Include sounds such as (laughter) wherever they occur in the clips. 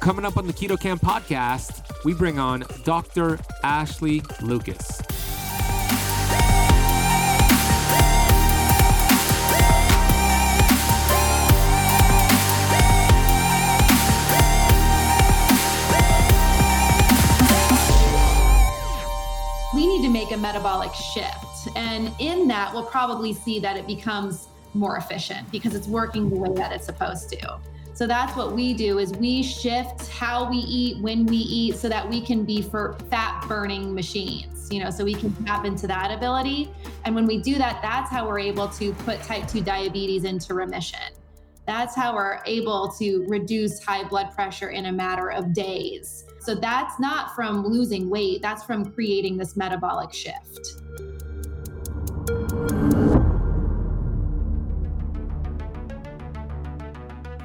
Coming up on the Keto Camp podcast, we bring on Dr. Ashley Lucas. we need to make a metabolic shift. And in that, we'll probably see that it becomes more efficient because it's working the way that it's supposed to. So that's what we do is we shift how we eat, when we eat so that we can be for fat burning machines, you know, so we can tap into that ability. And when we do that, that's how we're able to put type 2 diabetes into remission. That's how we're able to reduce high blood pressure in a matter of days. So that's not from losing weight, that's from creating this metabolic shift.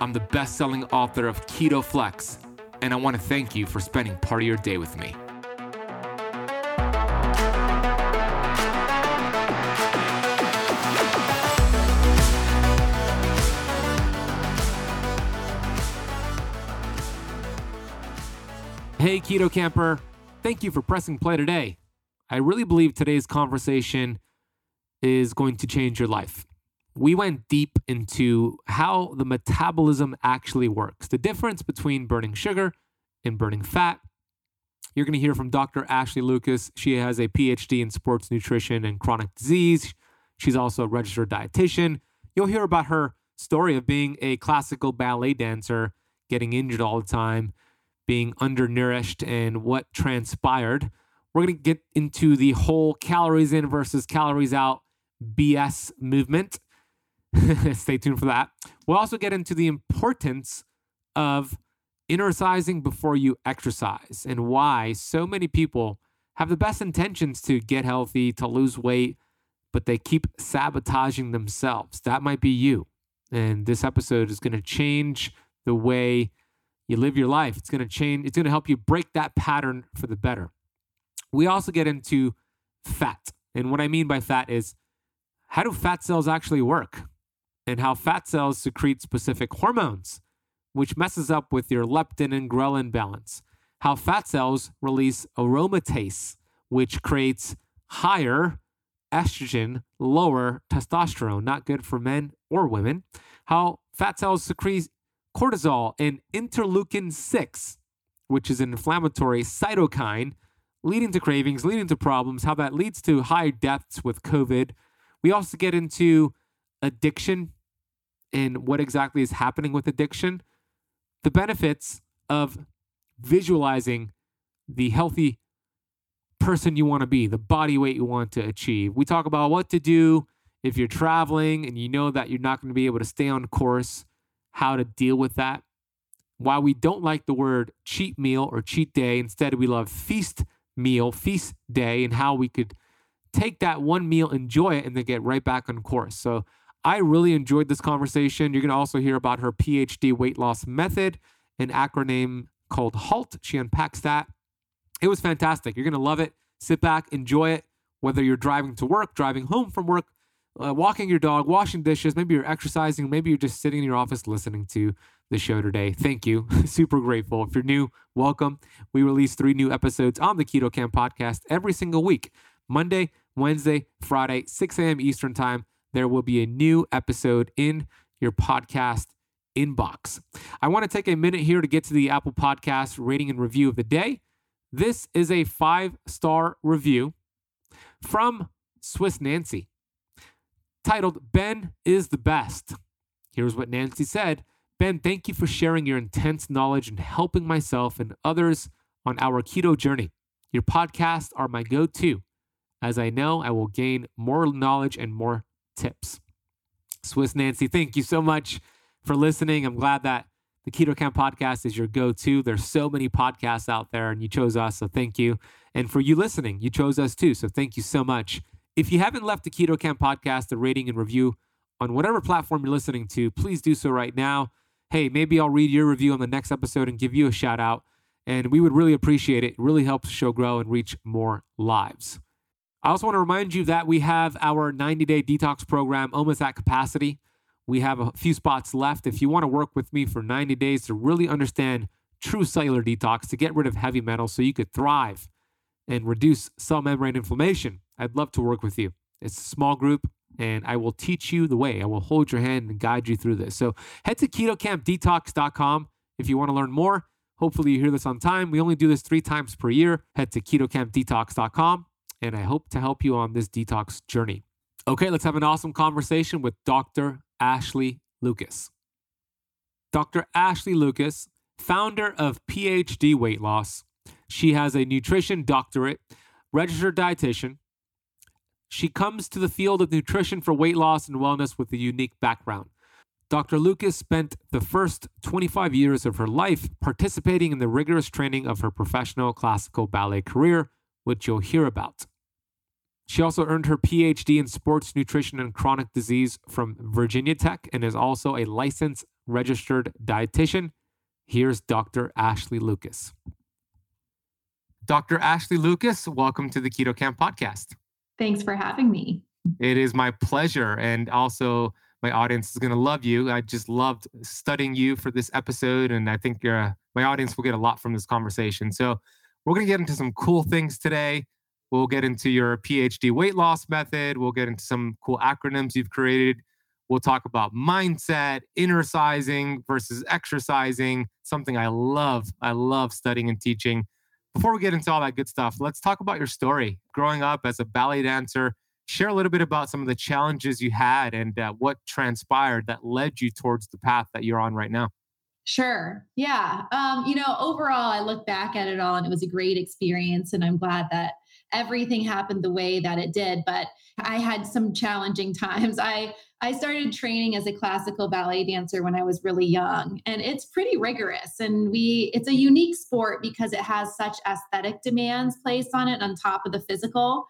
I'm the best selling author of Keto Flex, and I want to thank you for spending part of your day with me. Hey, Keto Camper. Thank you for pressing play today. I really believe today's conversation is going to change your life. We went deep into how the metabolism actually works, the difference between burning sugar and burning fat. You're going to hear from Dr. Ashley Lucas. She has a PhD in sports nutrition and chronic disease. She's also a registered dietitian. You'll hear about her story of being a classical ballet dancer, getting injured all the time, being undernourished, and what transpired. We're going to get into the whole calories in versus calories out BS movement. (laughs) Stay tuned for that. We'll also get into the importance of exercising before you exercise and why so many people have the best intentions to get healthy, to lose weight, but they keep sabotaging themselves. That might be you. And this episode is going to change the way you live your life. It's going to change, it's going to help you break that pattern for the better. We also get into fat. And what I mean by fat is how do fat cells actually work? And how fat cells secrete specific hormones, which messes up with your leptin and ghrelin balance. How fat cells release aromatase, which creates higher estrogen, lower testosterone, not good for men or women. How fat cells secrete cortisol and interleukin 6, which is an inflammatory cytokine, leading to cravings, leading to problems, how that leads to high deaths with COVID. We also get into addiction and what exactly is happening with addiction, the benefits of visualizing the healthy person you want to be, the body weight you want to achieve. We talk about what to do if you're traveling and you know that you're not going to be able to stay on course, how to deal with that. Why we don't like the word cheat meal or cheat day. Instead, we love feast meal, feast day, and how we could take that one meal, enjoy it, and then get right back on course. So I really enjoyed this conversation. You're going to also hear about her PhD weight loss method, an acronym called HALT. She unpacks that. It was fantastic. You're going to love it. Sit back, enjoy it, whether you're driving to work, driving home from work, uh, walking your dog, washing dishes, maybe you're exercising, maybe you're just sitting in your office listening to the show today. Thank you. (laughs) Super grateful. If you're new, welcome. We release three new episodes on the Keto Camp podcast every single week Monday, Wednesday, Friday, 6 a.m. Eastern Time. There will be a new episode in your podcast inbox. I want to take a minute here to get to the Apple Podcast rating and review of the day. This is a five star review from Swiss Nancy titled Ben is the Best. Here's what Nancy said Ben, thank you for sharing your intense knowledge and helping myself and others on our keto journey. Your podcasts are my go to, as I know I will gain more knowledge and more tips. Swiss Nancy, thank you so much for listening. I'm glad that the Keto Camp podcast is your go to. There's so many podcasts out there, and you chose us. So thank you. And for you listening, you chose us too. So thank you so much. If you haven't left the Keto Camp podcast a rating and review on whatever platform you're listening to, please do so right now. Hey, maybe I'll read your review on the next episode and give you a shout out. And we would really appreciate it. It really helps the show grow and reach more lives. I also want to remind you that we have our 90 day detox program almost at capacity. We have a few spots left. If you want to work with me for 90 days to really understand true cellular detox, to get rid of heavy metals so you could thrive and reduce cell membrane inflammation, I'd love to work with you. It's a small group and I will teach you the way. I will hold your hand and guide you through this. So head to ketocampdetox.com if you want to learn more. Hopefully, you hear this on time. We only do this three times per year. Head to ketocampdetox.com and I hope to help you on this detox journey. Okay, let's have an awesome conversation with Dr. Ashley Lucas. Dr. Ashley Lucas, founder of PhD Weight Loss. She has a nutrition doctorate, registered dietitian. She comes to the field of nutrition for weight loss and wellness with a unique background. Dr. Lucas spent the first 25 years of her life participating in the rigorous training of her professional classical ballet career, which you'll hear about. She also earned her PhD in sports nutrition and chronic disease from Virginia Tech and is also a licensed registered dietitian. Here's Dr. Ashley Lucas. Dr. Ashley Lucas, welcome to the Keto Camp podcast. Thanks for having me. It is my pleasure. And also, my audience is going to love you. I just loved studying you for this episode. And I think uh, my audience will get a lot from this conversation. So, we're going to get into some cool things today. We'll get into your PhD weight loss method. We'll get into some cool acronyms you've created. We'll talk about mindset, inner sizing versus exercising, something I love. I love studying and teaching. Before we get into all that good stuff, let's talk about your story. Growing up as a ballet dancer, share a little bit about some of the challenges you had and uh, what transpired that led you towards the path that you're on right now. Sure. Yeah. Um, you know, overall, I look back at it all and it was a great experience. And I'm glad that everything happened the way that it did but i had some challenging (laughs) times i i started training as a classical ballet dancer when i was really young and it's pretty rigorous and we it's a unique sport because it has such aesthetic demands placed on it on top of the physical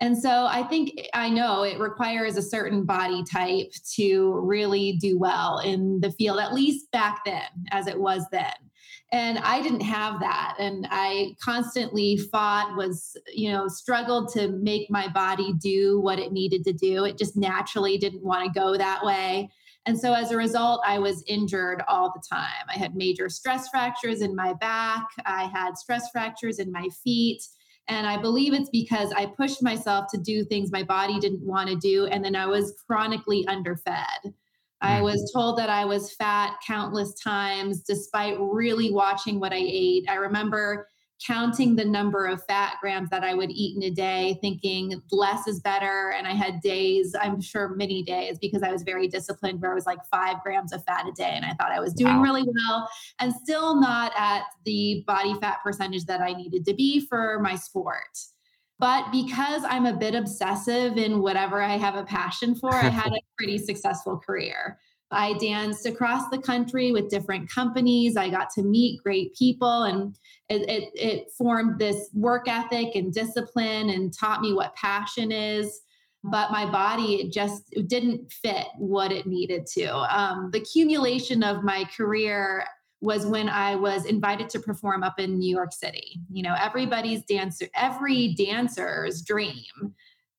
and so I think I know it requires a certain body type to really do well in the field, at least back then, as it was then. And i didn't have that. And i constantly fought was you know struggled to make my body do what it needed to do. It just naturally didn't want to go that way. And so as a result i was injured all the time. I had major stress fractures in my back. I had stress fractures in my feet and I believe it's because I pushed myself to do things my body didn't want to do. And then I was chronically underfed. I mm. was told that I was fat countless times despite really watching what I ate. I remember counting the number of fat grams that I would eat in a day, thinking less is better. And I had days, I'm sure many days, because I was very disciplined, where I was like five grams of fat a day. And I thought I was doing wow. really well and still not at the body fat percentage that I needed to be for my sport. But because I'm a bit obsessive in whatever I have a passion for, I had a (laughs) pretty successful career. I danced across the country with different companies. I got to meet great people and it, it, it, formed this work ethic and discipline and taught me what passion is. But my body it just it didn't fit what it needed to. Um, the accumulation of my career was when I was invited to perform up in New York City. You know, everybody's dancer, every dancer's dream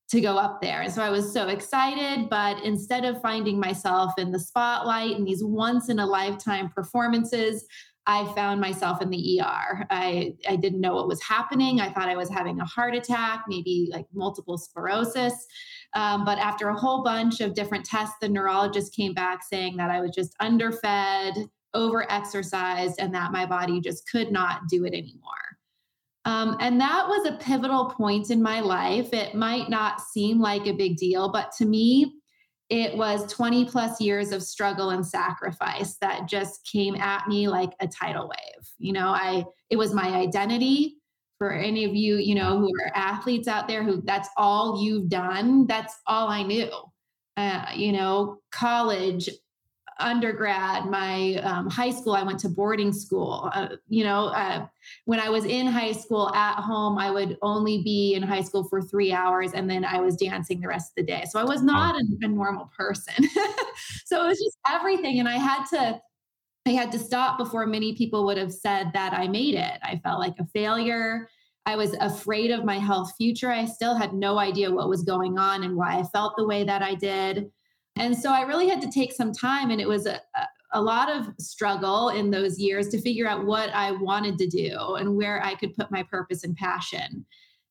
to go up there. And so I was so excited, but instead of finding myself in the spotlight and these once in a lifetime performances, I found myself in the ER. I, I didn't know what was happening. I thought I was having a heart attack, maybe like multiple sclerosis. Um, but after a whole bunch of different tests, the neurologist came back saying that I was just underfed, overexercised, and that my body just could not do it anymore. Um, and that was a pivotal point in my life. It might not seem like a big deal, but to me, it was 20 plus years of struggle and sacrifice that just came at me like a tidal wave. You know, I it was my identity. For any of you, you know, who are athletes out there who that's all you've done, that's all I knew. Uh, you know, college, undergrad, my um, high school, I went to boarding school. Uh, you know, uh, when I was in high school at home, I would only be in high school for three hours and then I was dancing the rest of the day. So I was not a, a normal person. (laughs) so it was just everything. And I had to, I had to stop before many people would have said that I made it. I felt like a failure. I was afraid of my health future. I still had no idea what was going on and why I felt the way that I did. And so I really had to take some time, and it was a, a lot of struggle in those years to figure out what I wanted to do and where I could put my purpose and passion.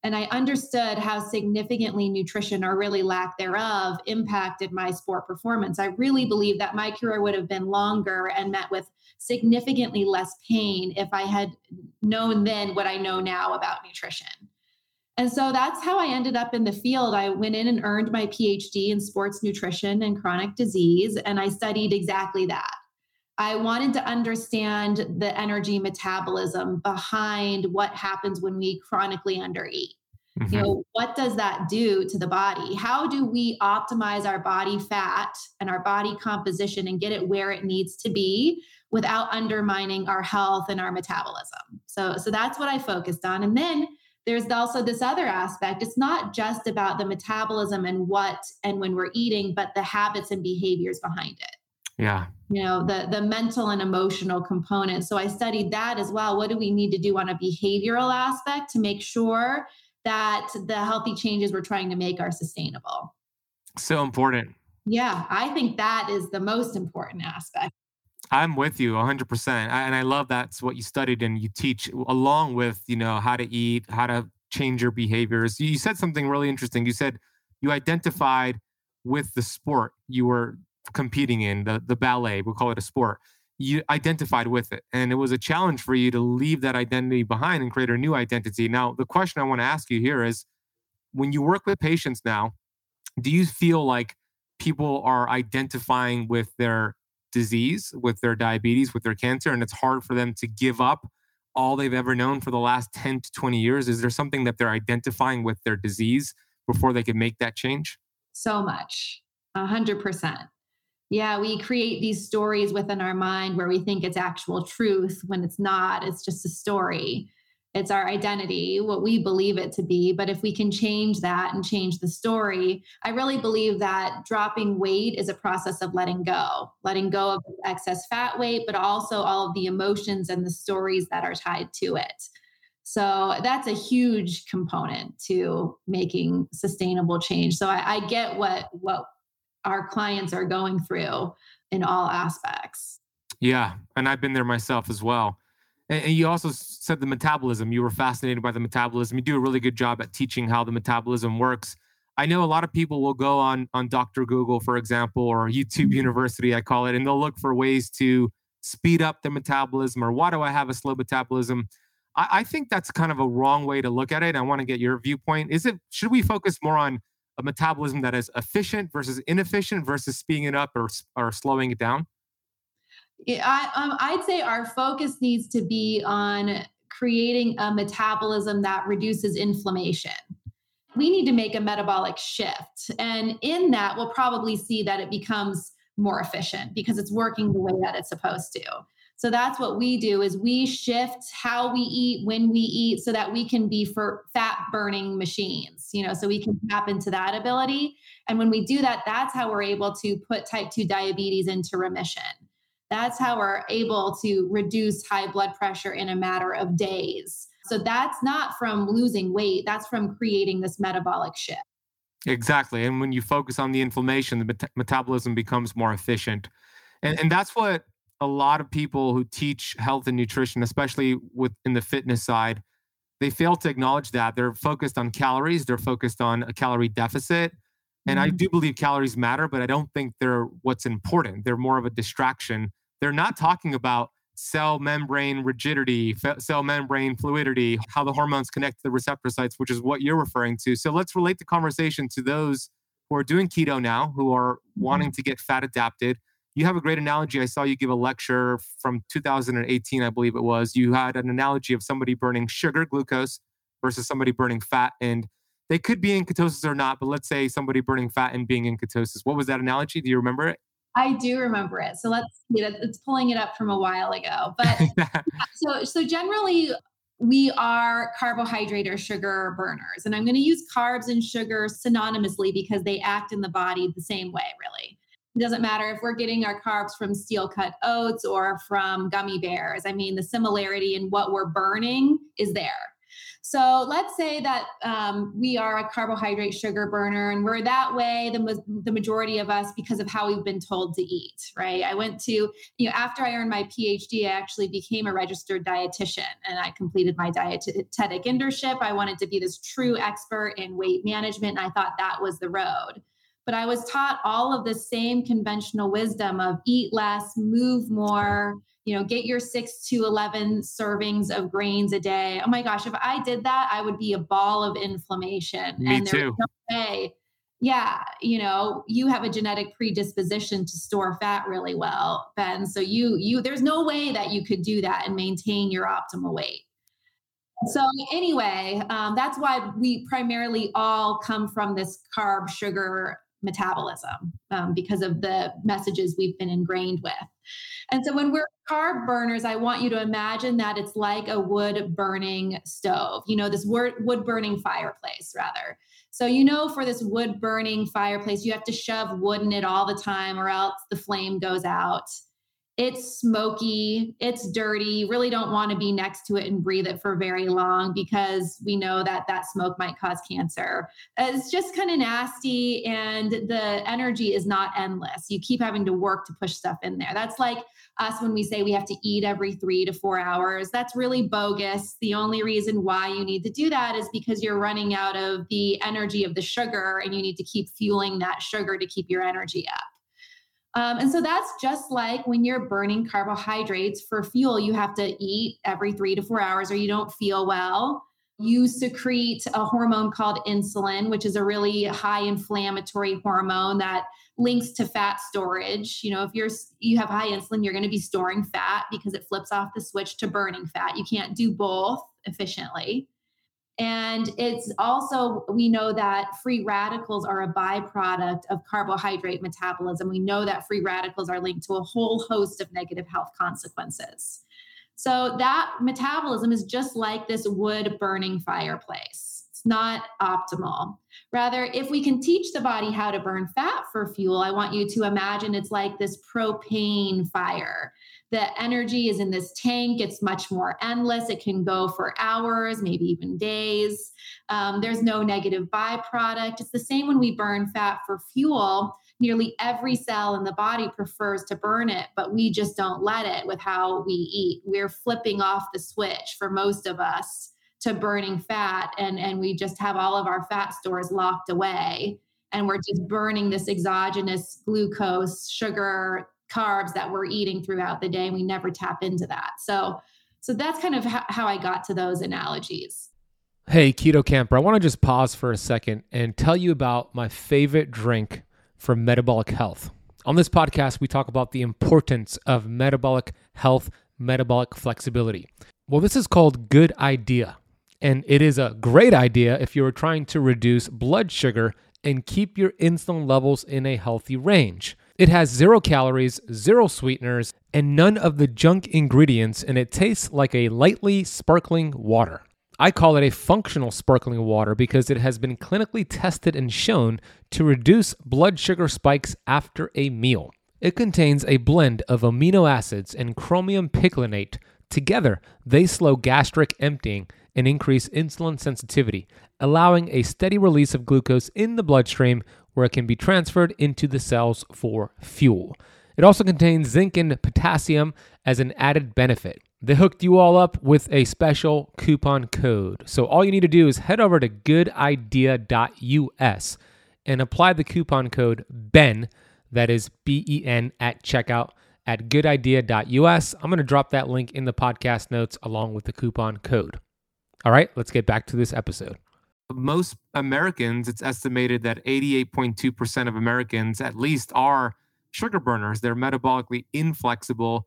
And I understood how significantly nutrition, or really lack thereof, impacted my sport performance. I really believe that my career would have been longer and met with significantly less pain if I had known then what I know now about nutrition. And so that's how I ended up in the field. I went in and earned my PhD in sports nutrition and chronic disease, and I studied exactly that. I wanted to understand the energy metabolism behind what happens when we chronically undereat. Mm-hmm. You know, what does that do to the body? How do we optimize our body fat and our body composition and get it where it needs to be without undermining our health and our metabolism? So so that's what I focused on. And then there's also this other aspect. It's not just about the metabolism and what and when we're eating, but the habits and behaviors behind it. Yeah. You know, the the mental and emotional component. So I studied that as well. What do we need to do on a behavioral aspect to make sure that the healthy changes we're trying to make are sustainable? So important. Yeah, I think that is the most important aspect. I'm with you 100%. And I love that's what you studied and you teach along with, you know, how to eat, how to change your behaviors. You said something really interesting. You said you identified with the sport you were competing in, the, the ballet, we'll call it a sport. You identified with it. And it was a challenge for you to leave that identity behind and create a new identity. Now, the question I want to ask you here is when you work with patients now, do you feel like people are identifying with their disease, with their diabetes, with their cancer, and it's hard for them to give up all they've ever known for the last 10 to 20 years? Is there something that they're identifying with their disease before they can make that change? So much, a hundred percent. Yeah, we create these stories within our mind where we think it's actual truth when it's not, it's just a story it's our identity, what we believe it to be. But if we can change that and change the story, I really believe that dropping weight is a process of letting go, letting go of excess fat weight, but also all of the emotions and the stories that are tied to it. So that's a huge component to making sustainable change. So I, I get what what our clients are going through in all aspects. Yeah, and I've been there myself as well. And, and you also said the metabolism. You were fascinated by the metabolism. You do a really good job at teaching how the metabolism works. I know a lot of people will go on on Dr. Google, for example, or YouTube mm-hmm. University, I call it, and they'll look for ways to speed up their metabolism or why do I have a slow metabolism? I, I think that's kind of a wrong way to look at it. I want to get your viewpoint. Is it should we focus more on a metabolism that is efficient versus inefficient versus speeding it up or, or slowing it down? I, um, I'd say our focus needs to be on creating a metabolism that reduces inflammation. We need to make a metabolic shift. And in that, we'll probably see that it becomes more efficient because it's working the way that it's supposed to. So that's what we do is we shift how we eat, when we eat so that we can be for fat burning machines, you know, so we can tap into that ability. And when we do that, that's how we're able to put type 2 diabetes into remission that's how we're able to reduce high blood pressure in a matter of days. So that's not from losing weight, that's from creating this metabolic shift. Exactly. And when you focus on the inflammation, the met- metabolism becomes more efficient. And, and that's what a lot of people who teach health and nutrition, especially within the fitness side, they fail to acknowledge that. They're focused on calories, they're focused on a calorie deficit. And I mm-hmm. do believe calories matter, but I don't think they're what's important. They're more of a distraction they're not talking about cell membrane rigidity, cell membrane fluidity, how the hormones connect to the receptor sites, which is what you're referring to. So let's relate the conversation to those who are doing keto now, who are mm-hmm. wanting to get fat adapted. You have a great analogy. I saw you give a lecture from 2018, I believe it was. You had an analogy of somebody burning sugar, glucose, versus somebody burning fat. And they could be in ketosis or not, but let's say somebody burning fat and being in ketosis. What was that analogy? Do you remember it? I do remember it. So let's see. It's pulling it up from a while ago. But (laughs) (laughs) so so generally we are carbohydrate or sugar burners. And I'm going to use carbs and sugar synonymously because they act in the body the same way, really. It doesn't matter if we're getting our carbs from steel cut oats or from gummy bears. I mean, the similarity in what we're burning is there. So let's say that um, we are a carbohydrate sugar burner and we're that way, the, the majority of us, because of how we've been told to eat, right? I went to, you know, after I earned my PhD, I actually became a registered dietitian and I completed my dietetic internship. I wanted to be this true expert in weight management. And I thought that was the road but I was taught all of the same conventional wisdom of eat less, move more, you know, get your six to 11 servings of grains a day. Oh my gosh, if I did that, I would be a ball of inflammation. Me and too. No way. Yeah, you know, you have a genetic predisposition to store fat really well, Ben. So you you there's no way that you could do that and maintain your optimal weight. So anyway, um, that's why we primarily all come from this carb sugar metabolism um, because of the messages we've been ingrained with. And so when we're carb burners, I want you to imagine that it's like a wood burning stove, you know, this wood burning fireplace, rather. So, you know, for this wood burning fireplace, you have to shove wood in it all the time or else the flame goes out it's smoky, it's dirty. Really don't want to be next to it and breathe it for very long because we know that that smoke might cause cancer. It's just kind of nasty and the energy is not endless. You keep having to work to push stuff in there. That's like us when we say we have to eat every three to four hours. That's really bogus. The only reason why you need to do that is because you're running out of the energy of the sugar and you need to keep fueling that sugar to keep your energy up. Um, and so that's just like when you're burning carbohydrates for fuel, you have to eat every three to four hours or you don't feel well. You secrete a hormone called insulin, which is a really high inflammatory hormone that links to fat storage. You know, if you're you have high insulin, you're going to be storing fat because it flips off the switch to burning fat. You can't do both efficiently. And it's also, we know that free radicals are a byproduct of carbohydrate metabolism. We know that free radicals are linked to a whole host of negative health consequences. So that metabolism is just like this wood burning fireplace. It's not optimal. Rather, if we can teach the body how to burn fat for fuel, I want you to imagine it's like this propane fire the energy is in this tank. It's much more endless. It can go for hours, maybe even days. Um, there's no negative byproduct. It's the same when we burn fat for fuel. Nearly every cell in the body prefers to burn it, but we just don't let it with how we eat. We're flipping off the switch for most of us to burning fat, and, and we just have all of our fat stores locked away. And we're just burning this exogenous glucose, sugar, carbs that we're eating throughout the day and we never tap into that. So so that's kind of how i got to those analogies. Hey keto camper i want to just pause for a second and tell you about my favorite drink for metabolic health. On this podcast we talk about the importance of metabolic health metabolic flexibility. Well this is called good idea and it is a great idea if you're trying to reduce blood sugar and keep your insulin levels in a healthy range it has zero calories, zero sweeteners, and none of the junk ingredients, and it tastes like a lightly sparkling water. I call it a functional sparkling water because it has been clinically tested and shown to reduce blood sugar spikes after a meal. It contains a blend of amino acids and chromium picolinate. Together, they slow gastric emptying and increase insulin sensitivity, allowing a steady release of glucose in the bloodstream where it can be transferred into the cells for fuel. It also contains zinc and potassium as an added benefit. They hooked you all up with a special coupon code. So all you need to do is head over to goodidea.us and apply the coupon code BEN, that is B E N, at checkout at goodidea.us. I'm going to drop that link in the podcast notes along with the coupon code. All right, let's get back to this episode most Americans, it's estimated that 88.2% of Americans at least are sugar burners. They're metabolically inflexible.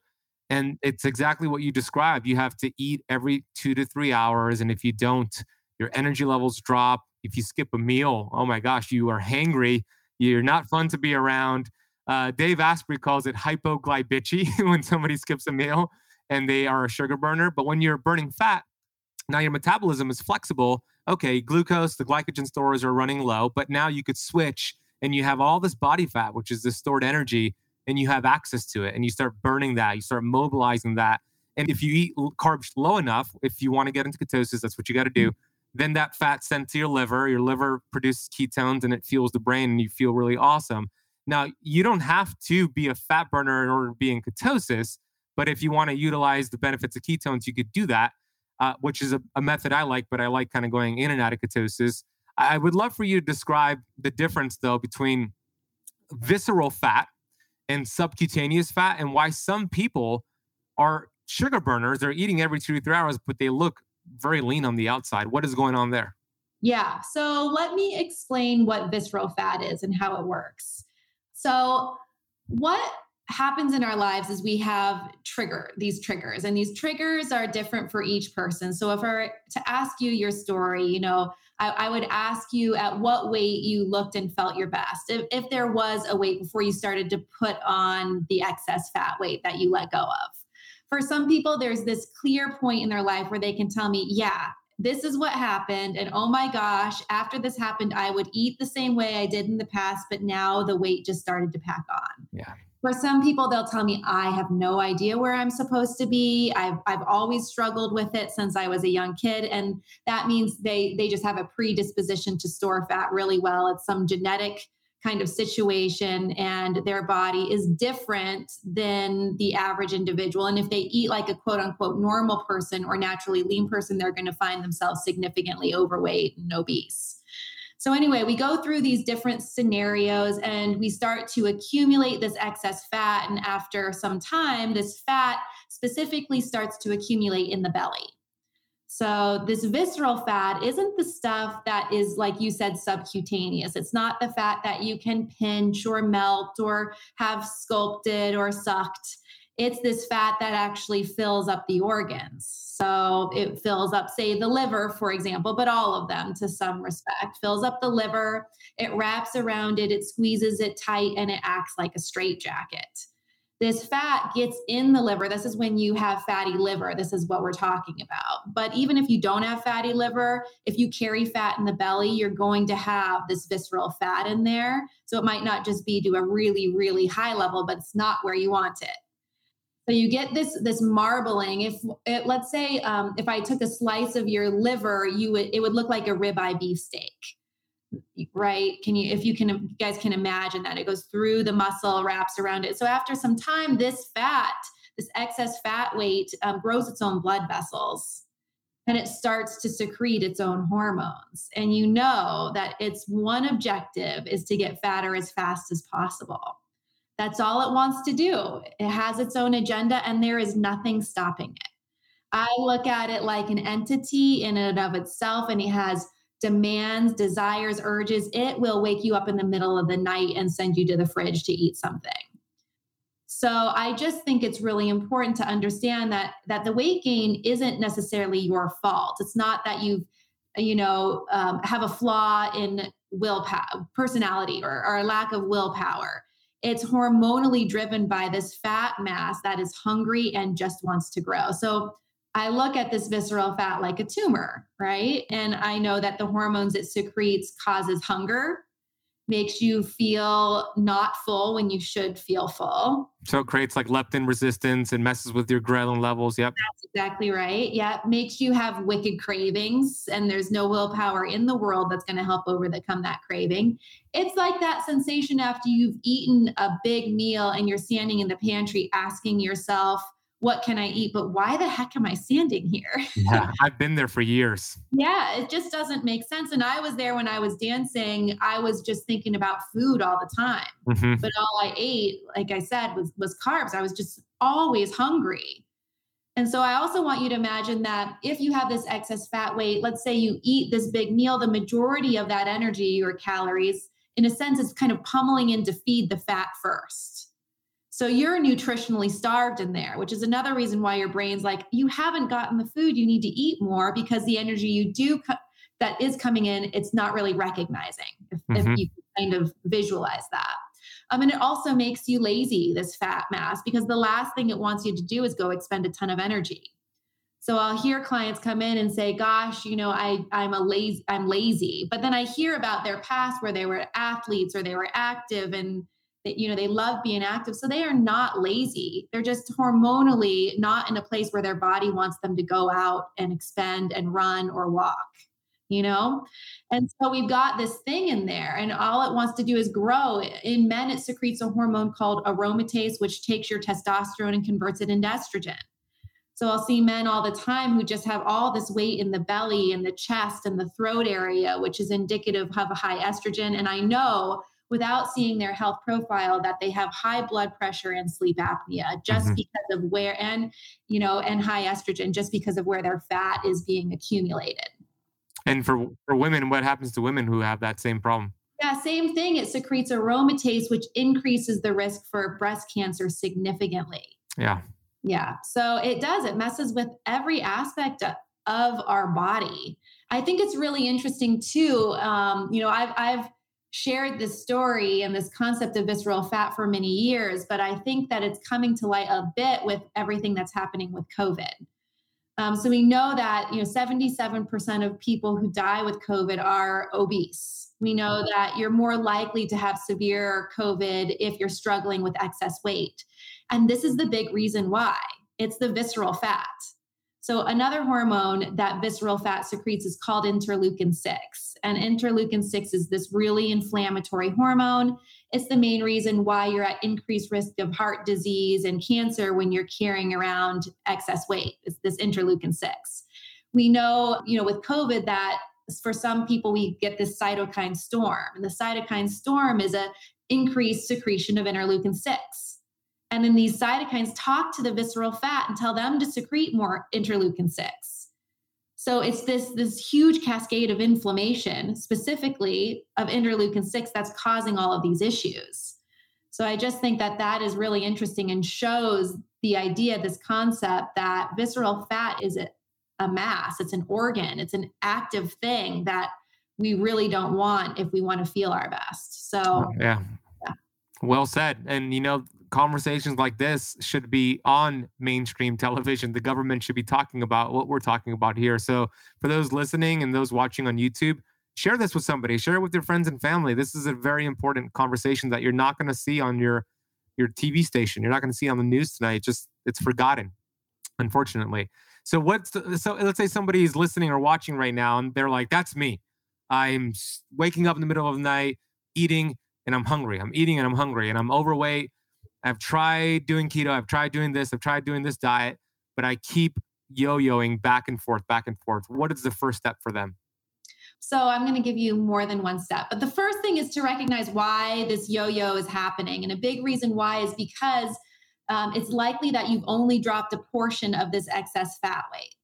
And it's exactly what you described. You have to eat every two to three hours. And if you don't, your energy levels drop. If you skip a meal, oh my gosh, you are hangry. You're not fun to be around. Uh, Dave Asprey calls it hypoglycemia (laughs) when somebody skips a meal and they are a sugar burner. But when you're burning fat, now your metabolism is flexible. Okay, glucose, the glycogen stores are running low, but now you could switch and you have all this body fat, which is this stored energy, and you have access to it and you start burning that, you start mobilizing that. And if you eat carbs low enough, if you want to get into ketosis, that's what you got to do. Mm. Then that fat sent to your liver, your liver produces ketones and it fuels the brain and you feel really awesome. Now, you don't have to be a fat burner in order to be in ketosis, but if you want to utilize the benefits of ketones, you could do that, uh, which is a, a method I like, but I like kind of going in and out of ketosis. I would love for you to describe the difference, though, between visceral fat and subcutaneous fat and why some people are sugar burners. They're eating every two to three hours, but they look very lean on the outside. What is going on there? Yeah. So let me explain what visceral fat is and how it works. So, what happens in our lives is we have trigger these triggers and these triggers are different for each person so if i were to ask you your story you know I, I, would ask you at what weight you looked and felt your best if, if there was a weight before you started to put on the excess fat weight that you let go of for some people there's this clear point in their life where they can tell me yeah this is what happened. And oh my gosh, after this happened, I would eat the same way I did in the past, but now the weight just started to pack on. Yeah. For some people, they'll tell me, I have no idea where I'm supposed to be. I've, I've always struggled with it since I was a young kid. And that means they, they just have a predisposition to store fat really well. It's some genetic kind of situation and their body is different than the average individual. And if they eat like a quote unquote normal person or naturally lean person, they're going to find themselves significantly overweight and obese. So, anyway, we go through these different scenarios and we start to accumulate this excess fat. And after some time, this fat specifically starts to accumulate in the belly. So, this visceral fat isn't the stuff that is, like you said, subcutaneous. It's not the fat that you can pinch or melt or have sculpted or sucked. It's this fat that actually fills up the organs. So, it fills up, say, the liver, for example, but all of them to some respect, fills up the liver, it wraps around it, it squeezes it tight, and it acts like a straitjacket this fat gets in the liver. This is when you have fatty liver. This is what we're talking about. But even if you don't have fatty liver, if you carry fat in the belly, you're going to have this visceral fat in there. So it might not just be to a really, really high level, but it's not where you want it. So you get this this marbling. If it, let's say um, if I took a slice of your liver, you would it would look like a ribeye beefsteak right? Can you if you can you guys can imagine that. It goes through the muscle wraps around it. So after some time this fat this excess fat weight um, grows its own blood vessels. And it starts to secrete its own hormones. And you know that its one objective is to get fatter as fast as possible that's all it wants to do it has its own agenda and there is nothing stopping it i look at it like an entity in and of itself and it has demands, desires, urges, it will wake you up in the middle of the night and send you to the fridge to eat something. So I just think it's really important to understand that that the weight gain isn't necessarily your fault. It's not that you've you know um, have a flaw in willpower, personality, or, or a lack of willpower. It's hormonally driven by this fat mass that is hungry and just wants to grow. So I look at this visceral fat like a tumor, right? And I know that the hormones it secretes causes hunger, makes you feel not full when you should feel full. So it creates like leptin resistance and messes with your ghrelin levels. Yep. That's exactly right. Yeah. Makes you have wicked cravings, and there's no willpower in the world that's going to help overcome that craving. It's like that sensation after you've eaten a big meal and you're standing in the pantry asking yourself, what can I eat? But why the heck am I standing here? (laughs) yeah, I've been there for years. Yeah, it just doesn't make sense. And I was there when I was dancing. I was just thinking about food all the time. Mm-hmm. But all I ate, like I said, was was carbs. I was just always hungry. And so I also want you to imagine that if you have this excess fat weight, let's say you eat this big meal, the majority of that energy or calories, in a sense, is kind of pummeling in to feed the fat first. So you're nutritionally starved in there, which is another reason why your brain's like, you haven't gotten the food, you need to eat more because the energy you do co- that is coming in, it's not really recognizing if, mm-hmm. if you kind of visualize that. Um, and it also makes you lazy, this fat mass, because the last thing it wants you to do is go expend a ton of energy. So I'll hear clients come in and say, "Gosh, you know, I I'm a lazy I'm lazy." But then I hear about their past where they were athletes or they were active and that you know they love being active. So they are not lazy. They're just hormonally not in a place where their body wants them to go out and expend and run or walk. You know? And so we've got this thing in there and all it wants to do is grow. In men it secretes a hormone called aromatase which takes your testosterone and converts it into estrogen. So I'll see men all the time who just have all this weight in the belly and the chest and the throat area, which is indicative of a high estrogen. And I know without seeing their health profile that they have high blood pressure and sleep apnea just mm-hmm. because of where and you know and high estrogen just because of where their fat is being accumulated and for for women what happens to women who have that same problem yeah same thing it secretes aromatase which increases the risk for breast cancer significantly yeah yeah. So it does, it messes with every aspect of our body. I think it's really interesting too. Um, you know, I've, I've shared this story and this concept of visceral fat for many years, but I think that it's coming to light a bit with everything that's happening with COVID. Um, so we know that you know 77% of people who die with COVID are obese. We know that you're more likely to have severe COVID if you're struggling with excess weight. And this is the big reason why it's the visceral fat. So, another hormone that visceral fat secretes is called interleukin 6. And interleukin 6 is this really inflammatory hormone. It's the main reason why you're at increased risk of heart disease and cancer when you're carrying around excess weight. It's this interleukin 6. We know, you know, with COVID that for some people we get this cytokine storm. And the cytokine storm is a increased secretion of interleukin 6 and then these cytokines talk to the visceral fat and tell them to secrete more interleukin 6. So it's this this huge cascade of inflammation, specifically of interleukin 6 that's causing all of these issues. So I just think that that is really interesting and shows the idea this concept that visceral fat is a, a mass, it's an organ, it's an active thing that we really don't want if we want to feel our best. So yeah. yeah. Well said. And you know, conversations like this should be on mainstream television. The government should be talking about what we're talking about here. So, for those listening and those watching on YouTube, share this with somebody. Share it with your friends and family. This is a very important conversation that you're not going to see on your your TV station. You're not going to see on the news tonight. Just it's forgotten, unfortunately. So what's so let's say somebody's listening or watching right now and they're like, "That's me. I'm waking up in the middle of the night, eating, and I'm hungry. I'm eating and I'm hungry, and I'm overweight." I've tried doing keto, I've tried doing this, I've tried doing this diet, but I keep yo yoing back and forth, back and forth. What is the first step for them? So I'm going to give you more than one step. But the first thing is to recognize why this yo yo is happening. And a big reason why is because um, it's likely that you've only dropped a portion of this excess fat weight.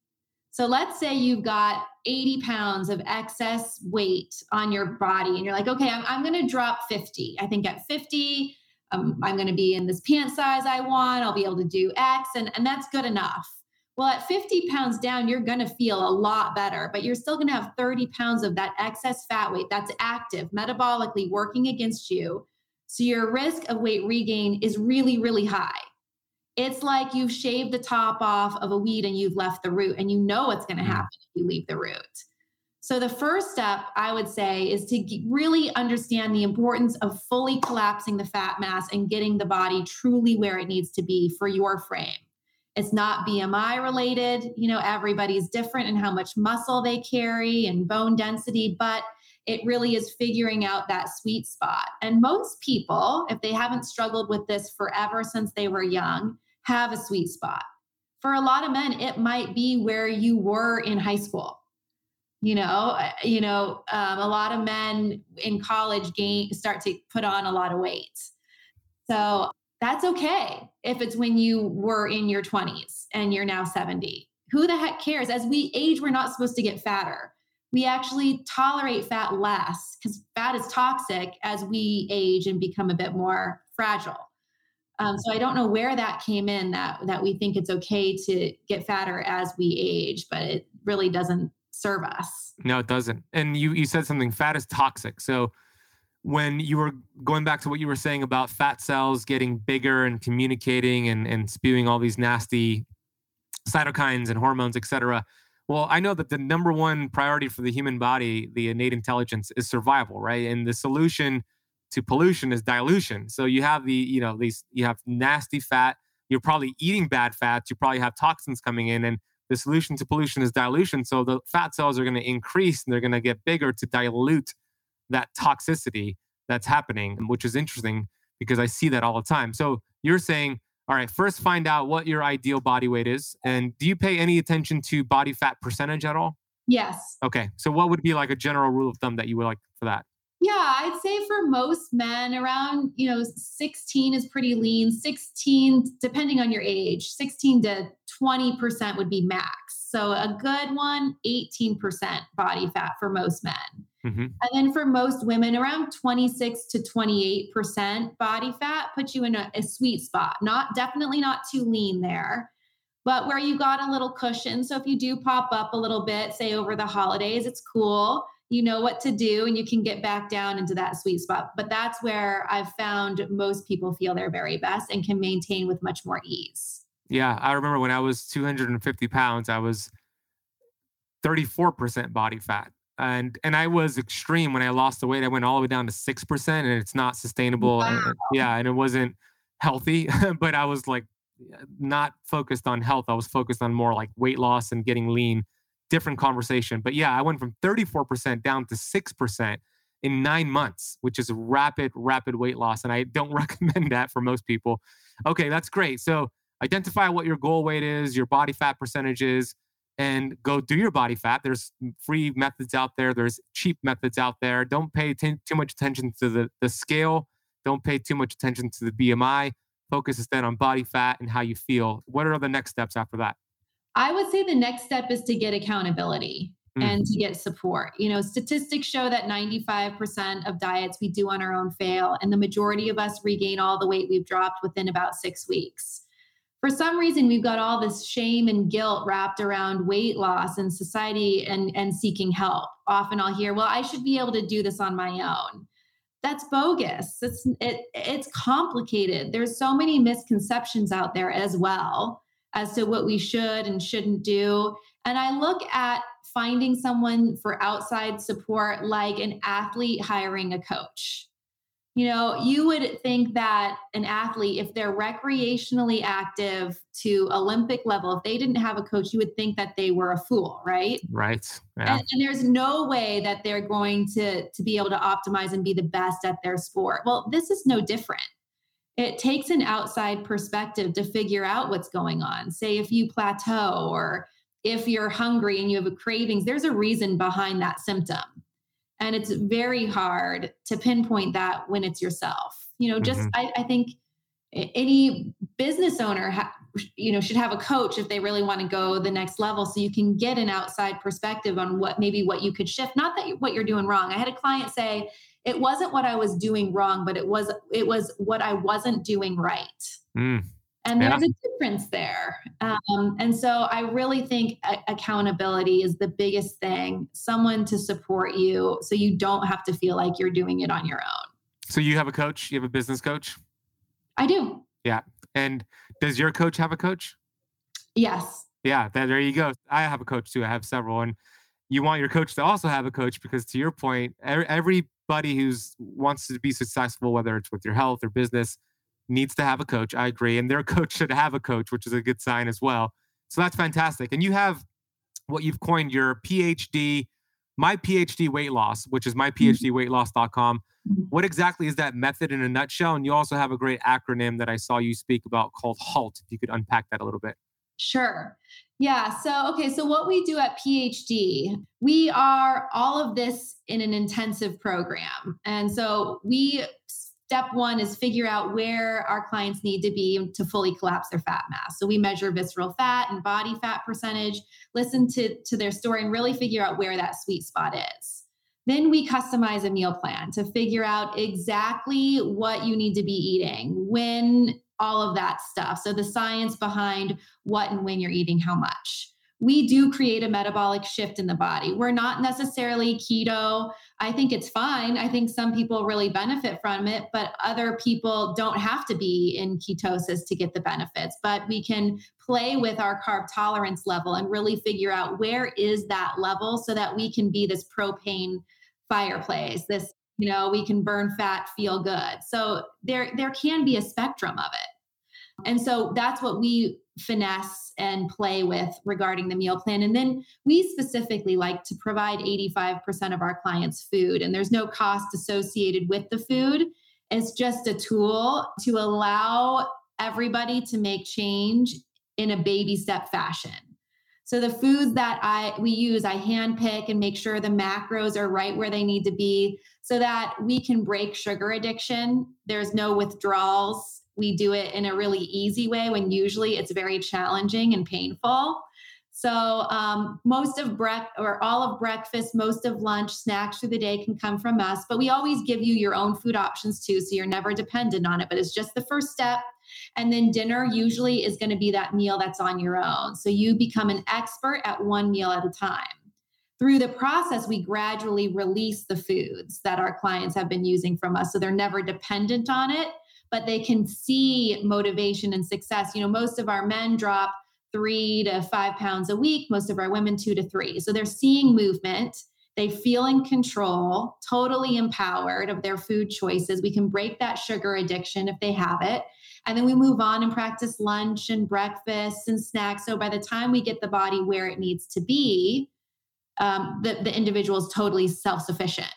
So let's say you've got 80 pounds of excess weight on your body, and you're like, okay, I'm, I'm going to drop 50. I think at 50, um, I'm going to be in this pant size I want. I'll be able to do X, and, and that's good enough. Well, at 50 pounds down, you're going to feel a lot better, but you're still going to have 30 pounds of that excess fat weight that's active, metabolically working against you. So your risk of weight regain is really, really high. It's like you've shaved the top off of a weed and you've left the root, and you know what's going to mm. happen if you leave the root. So, the first step I would say is to really understand the importance of fully collapsing the fat mass and getting the body truly where it needs to be for your frame. It's not BMI related. You know, everybody's different in how much muscle they carry and bone density, but it really is figuring out that sweet spot. And most people, if they haven't struggled with this forever since they were young, have a sweet spot. For a lot of men, it might be where you were in high school you know you know um, a lot of men in college gain start to put on a lot of weight so that's okay if it's when you were in your 20s and you're now 70 who the heck cares? As we age we're not supposed to get fatter. We actually tolerate fat less because fat is toxic as we age and become a bit more fragile. Um, so i don't know where that came in that that we think it's okay to get fatter as we age but it really doesn't serve us. No, it doesn't. And you you said something fat is toxic. So when you were going back to what you were saying about fat cells getting bigger and communicating and, and spewing all these nasty cytokines and hormones, et cetera. Well, I know that the number one priority for the human body, the innate intelligence, is survival, right? And the solution to pollution is dilution. So you have the, you know, these, you have nasty fat. You're probably eating bad fats. You probably have toxins coming in, and the solution to pollution is dilution. So the fat cells are going to increase and they're going to get bigger to dilute that toxicity that's happening, which is interesting because I see that all the time. So you're saying, all right, first find out what your ideal body weight is. And do you pay any attention to body fat percentage at all? Yes. Okay. So what would be like a general rule of thumb that you would like for that? Yeah, I'd say for most men, around, you know, 16 is pretty lean. 16, depending on your age, 16 to 20% would be max. So a good one, 18% body fat for most men. Mm-hmm. And then for most women, around 26 to 28% body fat puts you in a, a sweet spot. Not definitely not too lean there, but where you got a little cushion. So if you do pop up a little bit, say over the holidays, it's cool. You know what to do and you can get back down into that sweet spot. But that's where I've found most people feel their very best and can maintain with much more ease. Yeah. I remember when I was 250 pounds, I was 34% body fat and and I was extreme when I lost the weight. I went all the way down to six percent, and it's not sustainable. Wow. And, yeah, and it wasn't healthy. (laughs) but I was like not focused on health. I was focused on more like weight loss and getting lean. Different conversation. But yeah, I went from thirty four percent down to six percent in nine months, which is rapid, rapid weight loss, and I don't (laughs) recommend that for most people. Okay, that's great. So identify what your goal weight is, your body fat percentage is and go do your body fat. There's free methods out there. There's cheap methods out there. Don't pay t- too much attention to the, the scale. Don't pay too much attention to the BMI. Focus instead on body fat and how you feel. What are the next steps after that? I would say the next step is to get accountability mm. and to get support. You know, statistics show that 95% of diets we do on our own fail, and the majority of us regain all the weight we've dropped within about six weeks. For some reason we've got all this shame and guilt wrapped around weight loss and society and and seeking help. Often i'll hear well i should be able to do this on my own. That's bogus. It's it, it's complicated. There's so many misconceptions out there as well as to what we should and shouldn't do and i look at finding someone for outside support like an athlete hiring a coach you know, you would think that an athlete, if they're recreationally active to Olympic level, if they didn't have a coach, you would think that they were a fool, right? Right. Yeah. And, and, there's no way that they're going to to be able to optimize and be the best at their sport. Well, this is no different. It takes an outside perspective to figure out what's going on. Say if you plateau or if you're hungry and you have a cravings, there's a reason behind that symptom and it's very hard to pinpoint that when it's yourself you know just mm-hmm. I, I, think any business owner ha- you know should have a coach if they really want to go the next level so you can get an outside perspective on what maybe what you could shift not that what you're doing wrong i had a client say it wasn't what i was doing wrong but it was it was what i wasn't doing right mm. And there's yeah. a difference there. Um, and so I really think a- accountability is the biggest thing someone to support you so you don't have to feel like you're doing it on your own. So you have a coach? You have a business coach? I do. Yeah. And does your coach have a coach? Yes. Yeah, there you go. I have a coach too. I have several. And you want your coach to also have a coach because to your point, everybody who's wants to be successful, whether it's with your health or business, needs to have a coach. I agree. And their (laughs) coach should have a coach, which is a good sign as well. So that's fantastic. And you have what you've coined your PhD, my PhD weight loss, which is myphdweightloss.com. Mm-hmm. What exactly is that method in a nutshell? And you also have a great acronym that I saw you speak about called HALT. If you could unpack that a little bit. Sure. Yeah. So, okay. So, what we do at PhD, we are all of this in an intensive program. And so, we Step one is figure out where our clients need to be to fully collapse their fat mass. So we measure visceral fat and body fat percentage, listen to, to their story, and really figure out where that sweet spot is. Then we customize a meal plan to figure out exactly what you need to be eating, when, all of that stuff. So the science behind what and when you're eating how much. we do create a metabolic shift in the body. We're not necessarily keto. I think it's fine. I think some people really benefit from it, but other people don't have to be in ketosis to get the benefits. But we can play with our carb tolerance level and really figure out where is that level so that we can be this propane fireplace, this you know we can burn fat feel good so there there can be a spectrum of it and so that's what we finesse and play with regarding the meal plan and then we specifically like to provide 85% of our clients food and there's no cost associated with the food it's just a tool to allow everybody to make change in a baby step fashion so the foods that I we use, I hand pick and make sure the macros are right where they need to be so that we can break sugar addiction. There's no withdrawals. We do it in a really easy way when usually it's very challenging and painful. So um, most of break or all of breakfast, most of lunch, snacks through the day can come from us. But we always give you your own food options too, so you're never dependent on it. But it's just the first step. And then dinner usually is going to be that meal that's on your own. So you become an expert at one meal at a time. Through the process, we gradually release the foods that our clients have been using from us. So they're never dependent on it, but they can see motivation and success. You know, most of our men drop three to five pounds a week, most of our women two to three. So they're seeing movement. They feel in control, totally empowered of their food choices. We can break that sugar addiction if they have it. And then we move on and practice lunch and breakfast and snacks. So by the time we get the body where it needs to be, um, the, the individual is totally self sufficient.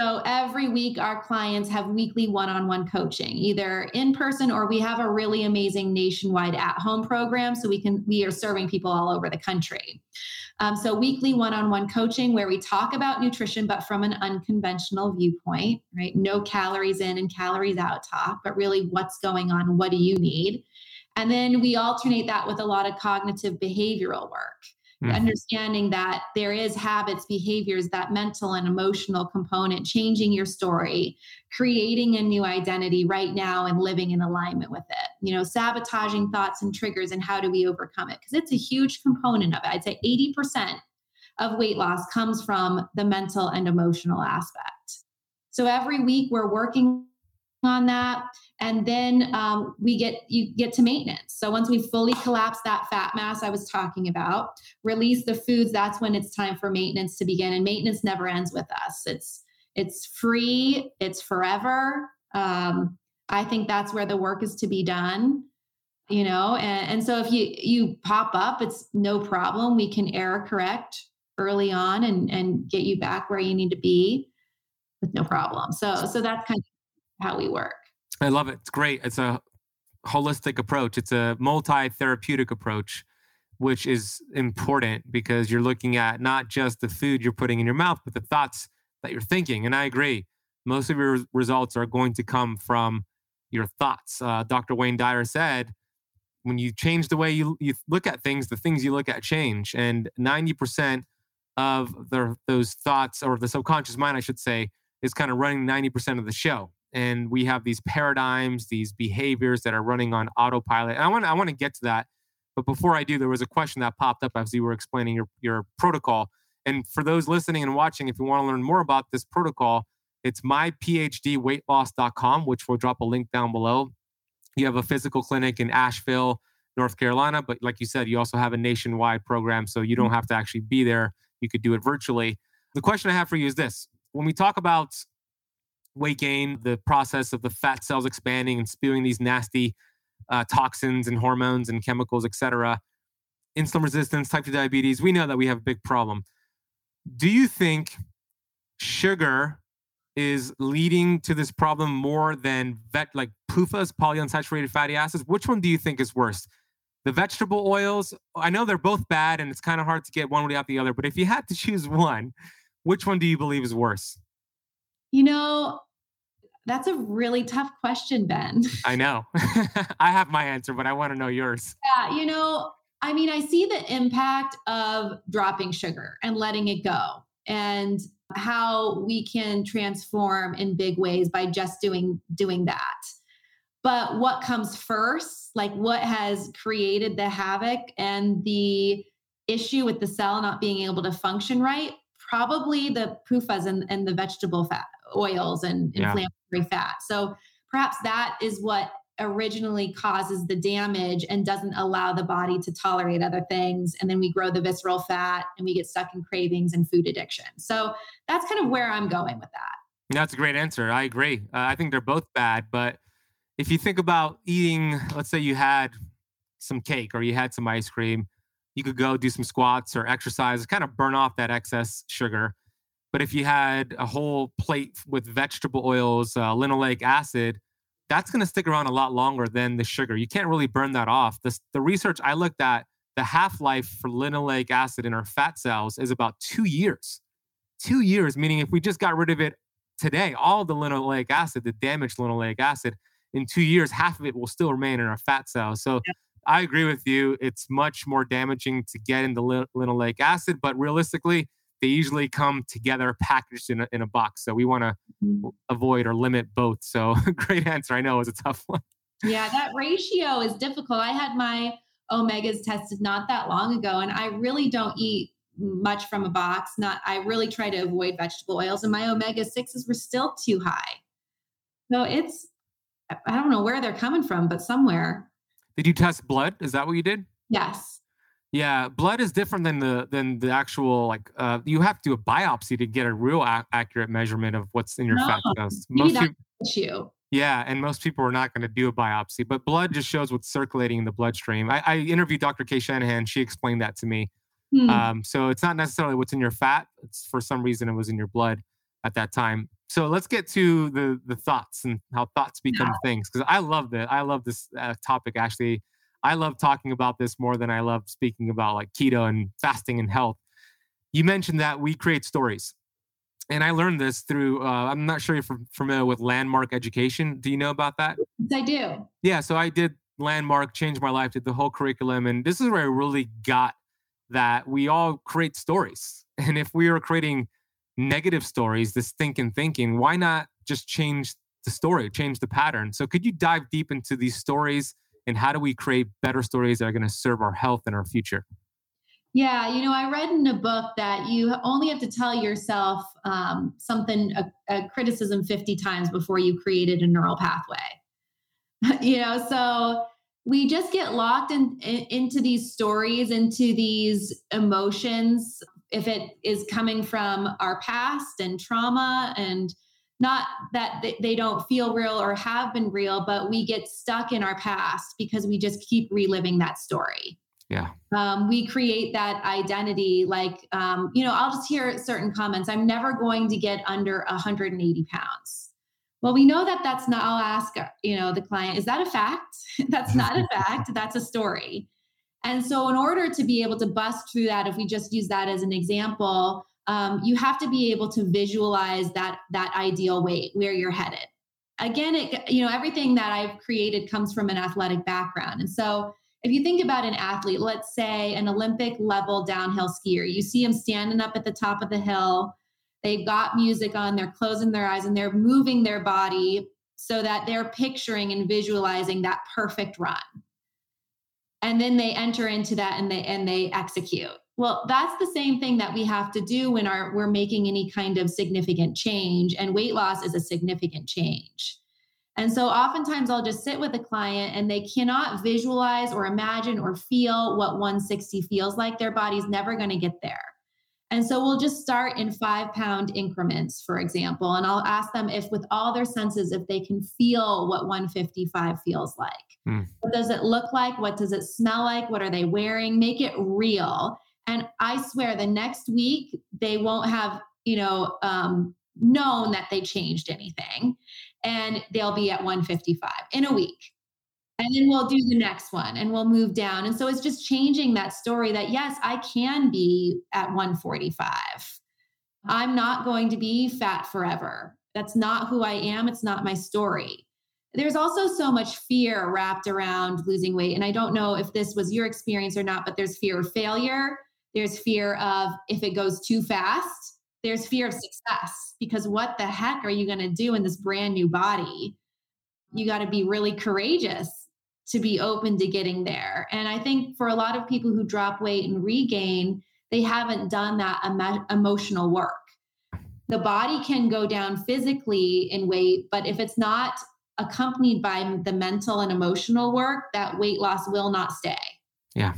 So every week, our clients have weekly one on one coaching, either in person or we have a really amazing nationwide at home program. So we can, we are serving people all over the country. Um, so weekly one on one coaching where we talk about nutrition, but from an unconventional viewpoint, right? No calories in and calories out talk, but really what's going on? What do you need? And then we alternate that with a lot of cognitive behavioral work mm-hmm. understanding that there is habits, behaviors, that mental and emotional component, changing your story, creating a new identity right now and living in alignment with it. You know, sabotaging thoughts and triggers and how do we overcome it? Because it's a huge component of it. I'd say 80% of weight loss comes from the mental and emotional aspect. So every week we're working on that and then um, we get you get to maintenance. So once we fully collapse that fat mass i was talking about release the foods that's when it's time for maintenance to begin. And maintenance never ends with us. It's it's free it's forever. Um, i think that's where the work is to be done you know? And, and so if you you pop up it's no problem. We can error correct early on and and get you back where you need to be with no problem. So so that's kind of how we work. I love it. It's great. It's a holistic approach. It's a multi-therapeutic approach, which is important because you're looking at not just the food you're putting in your mouth, but the thoughts that you're thinking. And I agree. Most of your results are going to come from your thoughts. Uh, Dr. Wayne Dyer said, when you change the way you, you look at things, the things you look at change. And 90% of the, those thoughts, or the subconscious mind, I should say, is kind of running 90% of the show and we have these paradigms, these behaviors that are running on autopilot. And I want I want to get to that, but before I do, there was a question that popped up as you were explaining your your protocol. And for those listening and watching, if you want to learn more about this protocol, it's myphdweightloss.com, which we'll drop a link down below. You have a physical clinic in Asheville, North Carolina, but like you said, you also have a nationwide program, so you don't mm-hmm. have to actually be there. You could do it virtually. The question I have for you is this: when we talk about weight gain, the process of the fat cells expanding and spewing these nasty uh, toxins and hormones and chemicals, etc. Insulin resistance, type 2 diabetes, we know that we have a big problem. Do you think sugar is leading to this problem more than vet like PUFAs, polyunsaturated fatty acids? Which one do you think is worse? The vegetable oils, I know they're both bad and it's kind of hard to get one without the other, but if you had to choose one, which one do you believe is worse? You know, that's a really tough question, Ben. (laughs) I know. (laughs) I have my answer, but I want to know yours. Yeah, you know, I mean, I see the impact of dropping sugar and letting it go and how we can transform in big ways by just doing doing that. But what comes first, like what has created the havoc and the issue with the cell not being able to function right? Probably the PUFAs and, and the vegetable fat oils and yeah. inflammatory fat. So perhaps that is what originally causes the damage and doesn't allow the body to tolerate other things. And then we grow the visceral fat and we get stuck in cravings and food addiction. So that's kind of where I'm going with that. That's a great answer. I agree. Uh, I think they're both bad. But if you think about eating, let's say you had some cake or you had some ice cream, you could go do some squats or exercise, kind of burn off that excess sugar. But if you had a whole plate with vegetable oils, uh, linoleic acid, that's going to stick around a lot longer than the sugar. You can't really burn that off. The, the research I looked at, the half life for linoleic acid in our fat cells is about two years. Two years, meaning if we just got rid of it today, all the linoleic acid, the damaged linoleic acid, in two years, half of it will still remain in our fat cells. So yeah. I agree with you. It's much more damaging to get into linoleic acid, but realistically, they usually come together packaged in a, in a box. So we want to mm-hmm. avoid or limit both. So (laughs) great answer. I know it was a tough one. Yeah, that ratio is difficult. I had my omegas tested not that long ago, and I really don't eat much from a box. Not I really try to avoid vegetable oils, and my omega sixes were still too high. So it's I don't know where they're coming from, but somewhere. Did you test blood? Is that what you did? Yes. Yeah, blood is different than the than the actual like uh you have to do a biopsy to get a real a- accurate measurement of what's in your no, fat cells. Most people, issue. Yeah, and most people are not going to do a biopsy, but blood just shows what's circulating in the bloodstream. I, I interviewed Dr. Cate Shanahan. She explained that to me. Hmm. Um, so it's not necessarily what's in your fat. It's for some reason it was in your blood at that time. So let's get to the the thoughts and how thoughts become yeah. things because I love that. I love this uh, topic actually. I love talking about this more than I love speaking about like keto and fasting and health. You mentioned that we create stories. And I learned this through, uh, I'm not sure if you're familiar with landmark education. Do you know about that? I do. Yeah. So I did landmark, changed my life, did the whole curriculum. And this is where I really got that we all create stories. (laughs) And if we are creating negative stories, this thinking, thinking, why not just change the story, change the pattern? So could you dive deep into these stories and how do we create better stories that are going to serve our health and our future? Yeah, you know, I read in a book that you only have to tell yourself um, something, a, a criticism 50 times before you created a neural pathway. (laughs) you know, so we just get locked in, in, into these stories, into these emotions. If it is coming from our past and trauma and not that they don't feel real or have been real, but we get stuck in our past because we just keep reliving that story. Yeah. Um, we create that identity. Like, um, you know, I'll just hear certain comments. I'm never going to get under 180 pounds. Well, we know that that's not, I'll ask, you know, the client, is that a fact? (laughs) that's not a fact. That's a story. And so, in order to be able to bust through that, if we just use that as an example, um, you have to be able to visualize that that ideal weight where you're headed. Again it you know everything that i've created comes from an athletic background. And so if you think about an athlete let's say an olympic level downhill skier you see them standing up at the top of the hill. They've got music on they're closing their eyes and they're moving their body so that they're picturing and visualizing that perfect run. And then they enter into that and they and they execute well, that's the same thing that we have to do when our, we're making any kind of significant change, and weight loss is a significant change. And so oftentimes I'll just sit with a client and they cannot visualize or imagine or feel what 160 feels like. Their body's never going to get there. And so we'll just start in five pound increments, for example. And I'll ask them if, with all their senses, if they can feel what 155 feels like. Mm. What does it look like? What does it smell like? What are they wearing? Make it real. And I swear the next week they won't have, you know, um, known that they changed anything and they'll be at 155 in a week. And then we'll do the next one and we'll move down. And so it's just changing that story that yes, I can be at 145. I'm not going to be fat forever. That's not who I am. It's not my story. There's also so much fear wrapped around losing weight. And I don't know if this was your experience or not, but there's fear of failure there's fear of if it goes too fast. There's fear of success because what the heck are you going to do in this brand new body? you got to be really courageous to be open to getting there. And I think for a lot of people who drop weight and regain, they haven't done that emo- emotional work. The body can go down physically in weight, but if it's not accompanied by the mental and emotional work, that weight loss will not stay. Yeah.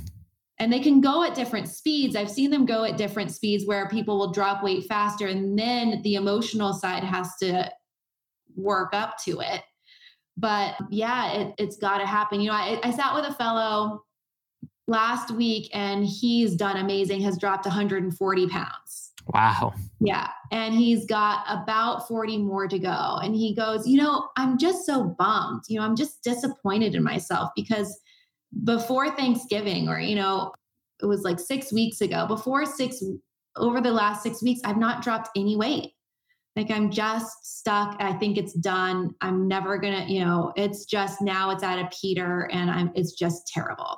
And they can go at different speeds. I've seen them go at different speeds where people will drop weight faster and then the emotional side has to work up to it. But yeah, it, has got to happen. You know, I, I sat with a fellow last week and he's done amazing, has dropped 140 pounds. Wow. Yeah. And he's got about 40 more to go. And he goes, You know, I'm just so bummed. You know, I'm just disappointed in myself because before Thanksgiving, or, you know, it was like six weeks ago, before six, over the last six weeks, I've not dropped any weight. Like I'm just stuck. I think it's done. I'm never gonna, you know, it's just now it's at a Peter and I'm it's just terrible.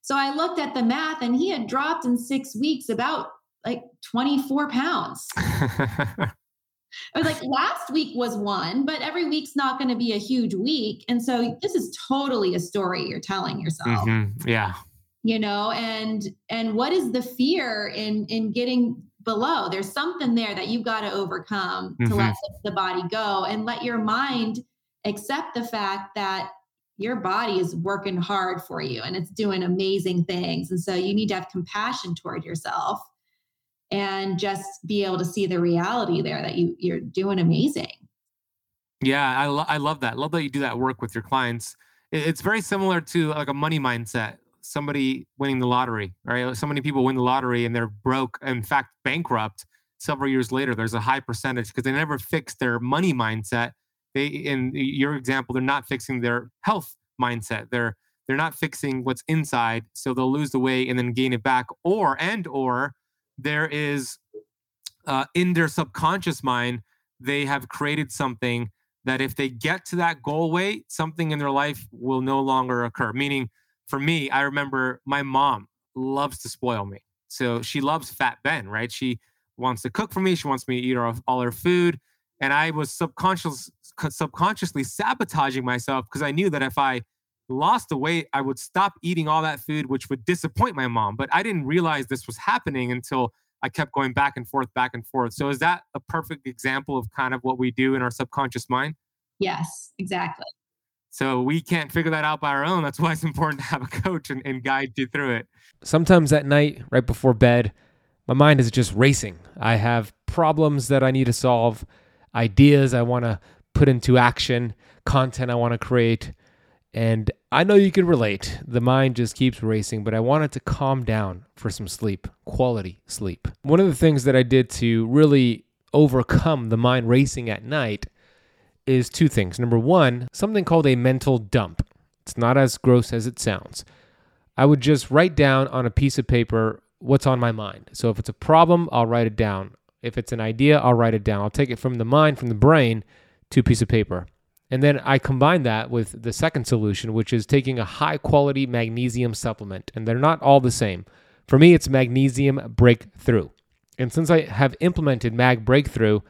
So I looked at the math and he had dropped in six weeks about like 24 pounds. (laughs) I was like, last week was one, but every week's not going to be a huge week. And so this is totally a story you're telling yourself. Mm-hmm. Yeah. You know, and and what is the fear in in getting below? There's something there that you've got to overcome mm-hmm. to let the body go and let your mind accept the fact that your body is working hard for you and it's doing amazing things. And so you need to have compassion toward yourself and just be able to see the reality there that you you're doing amazing. Yeah, I, lo- I love that. Love that you do that work with your clients. It's very similar to like a money mindset. Somebody winning the lottery, right? So many people win the lottery and they're broke, in fact, bankrupt several years later. There's a high percentage because they never fix their money mindset. They, in your example, they're not fixing their health mindset. They're they're not fixing what's inside, so they'll lose the weight and then gain it back. Or and or there is uh, in their subconscious mind, they have created something that if they get to that goal weight, something in their life will no longer occur. Meaning, for me, I remember my mom loves to spoil me. So she loves Fat Ben, right? She wants to cook for me. She wants me to eat all, her food. And I was subconscious, subconsciously sabotaging myself because I knew that if I lost the weight, I would stop eating all that food, which would disappoint my mom. But I didn't realize this was happening until I kept going back and forth, back and forth. So is that a perfect example of kind of what we do in our subconscious mind? Yes, exactly. So we can't figure that out by our own. That's why it's (laughs) important to have a coach and, and guide you through it. Sometimes at night, right before bed, my mind is just racing. I have problems that I need to solve, ideas I want to put into action, content I want to create. And I know you can relate. The mind just keeps racing, but I wanted to calm down for some sleep, quality sleep. One of the things that I did to really overcome the mind racing at night is two things. Number one, something called a mental dump. It's not as gross as it sounds. I would just write down on a piece of paper what's on my mind. So if it's a problem, I'll write it down. If it's an idea, I'll write it down. I'll take it from the mind, from the brain to a piece of paper. And then I combine that with the second solution, which is taking a high quality magnesium supplement. And they're not all the same. For me, it's magnesium breakthrough. And since I have implemented Mag Breakthrough,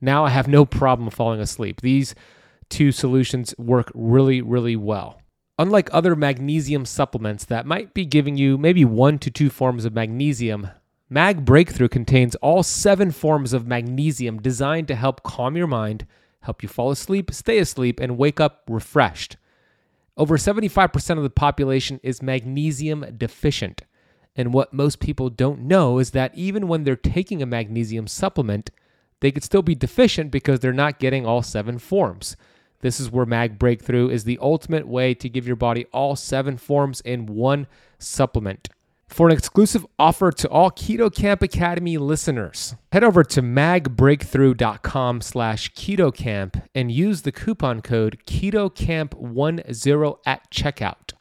now I have no problem falling asleep. These two solutions work really, really well. Unlike other magnesium supplements that might be giving you maybe one to two forms of magnesium, Mag Breakthrough contains all seven forms of magnesium designed to help calm your mind help you fall asleep, stay asleep, and wake up refreshed. Over 75% of the population is magnesium deficient. And what most people don't know is that even when they're taking a magnesium supplement, they could still be deficient because they're not getting all seven forms. This is where Mag Breakthrough is the ultimate way to give your body all seven forms in one supplement. For an exclusive offer to all Keto Kamp Academy listeners, head over to magbreakthrough.com slash ketokamp and use the coupon code KetoKamp10 at checkout.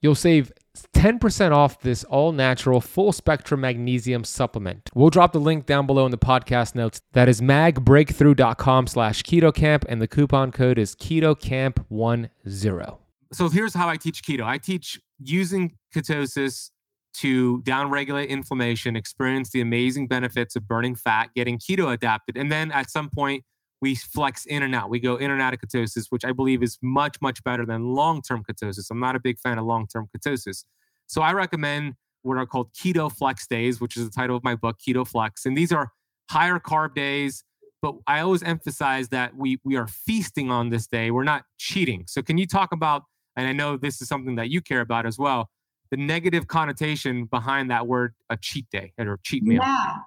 You'll save 10% off this all natural full spectrum magnesium supplement. We'll drop the link down below in the podcast notes. That is magbreakthrough.com slash ketokamp and the coupon code is KetoKamp10. So here's how I teach keto. I teach using ketosis to downregulate inflammation, experience the amazing benefits of burning fat, getting keto adapted. And then at some point, we flex in and out. We go in and out of ketosis, which I believe is much, much better than long term ketosis. I'm not a big fan of long term ketosis. So I recommend what are called keto flex days, which is the title of my book, Keto Flex. And these are higher carb days. But I always emphasize that we we are feasting on this day. We're not cheating. So can you talk about, and I know this is something that you care about as well, the negative connotation behind that word a cheat day or cheat meal? Yeah.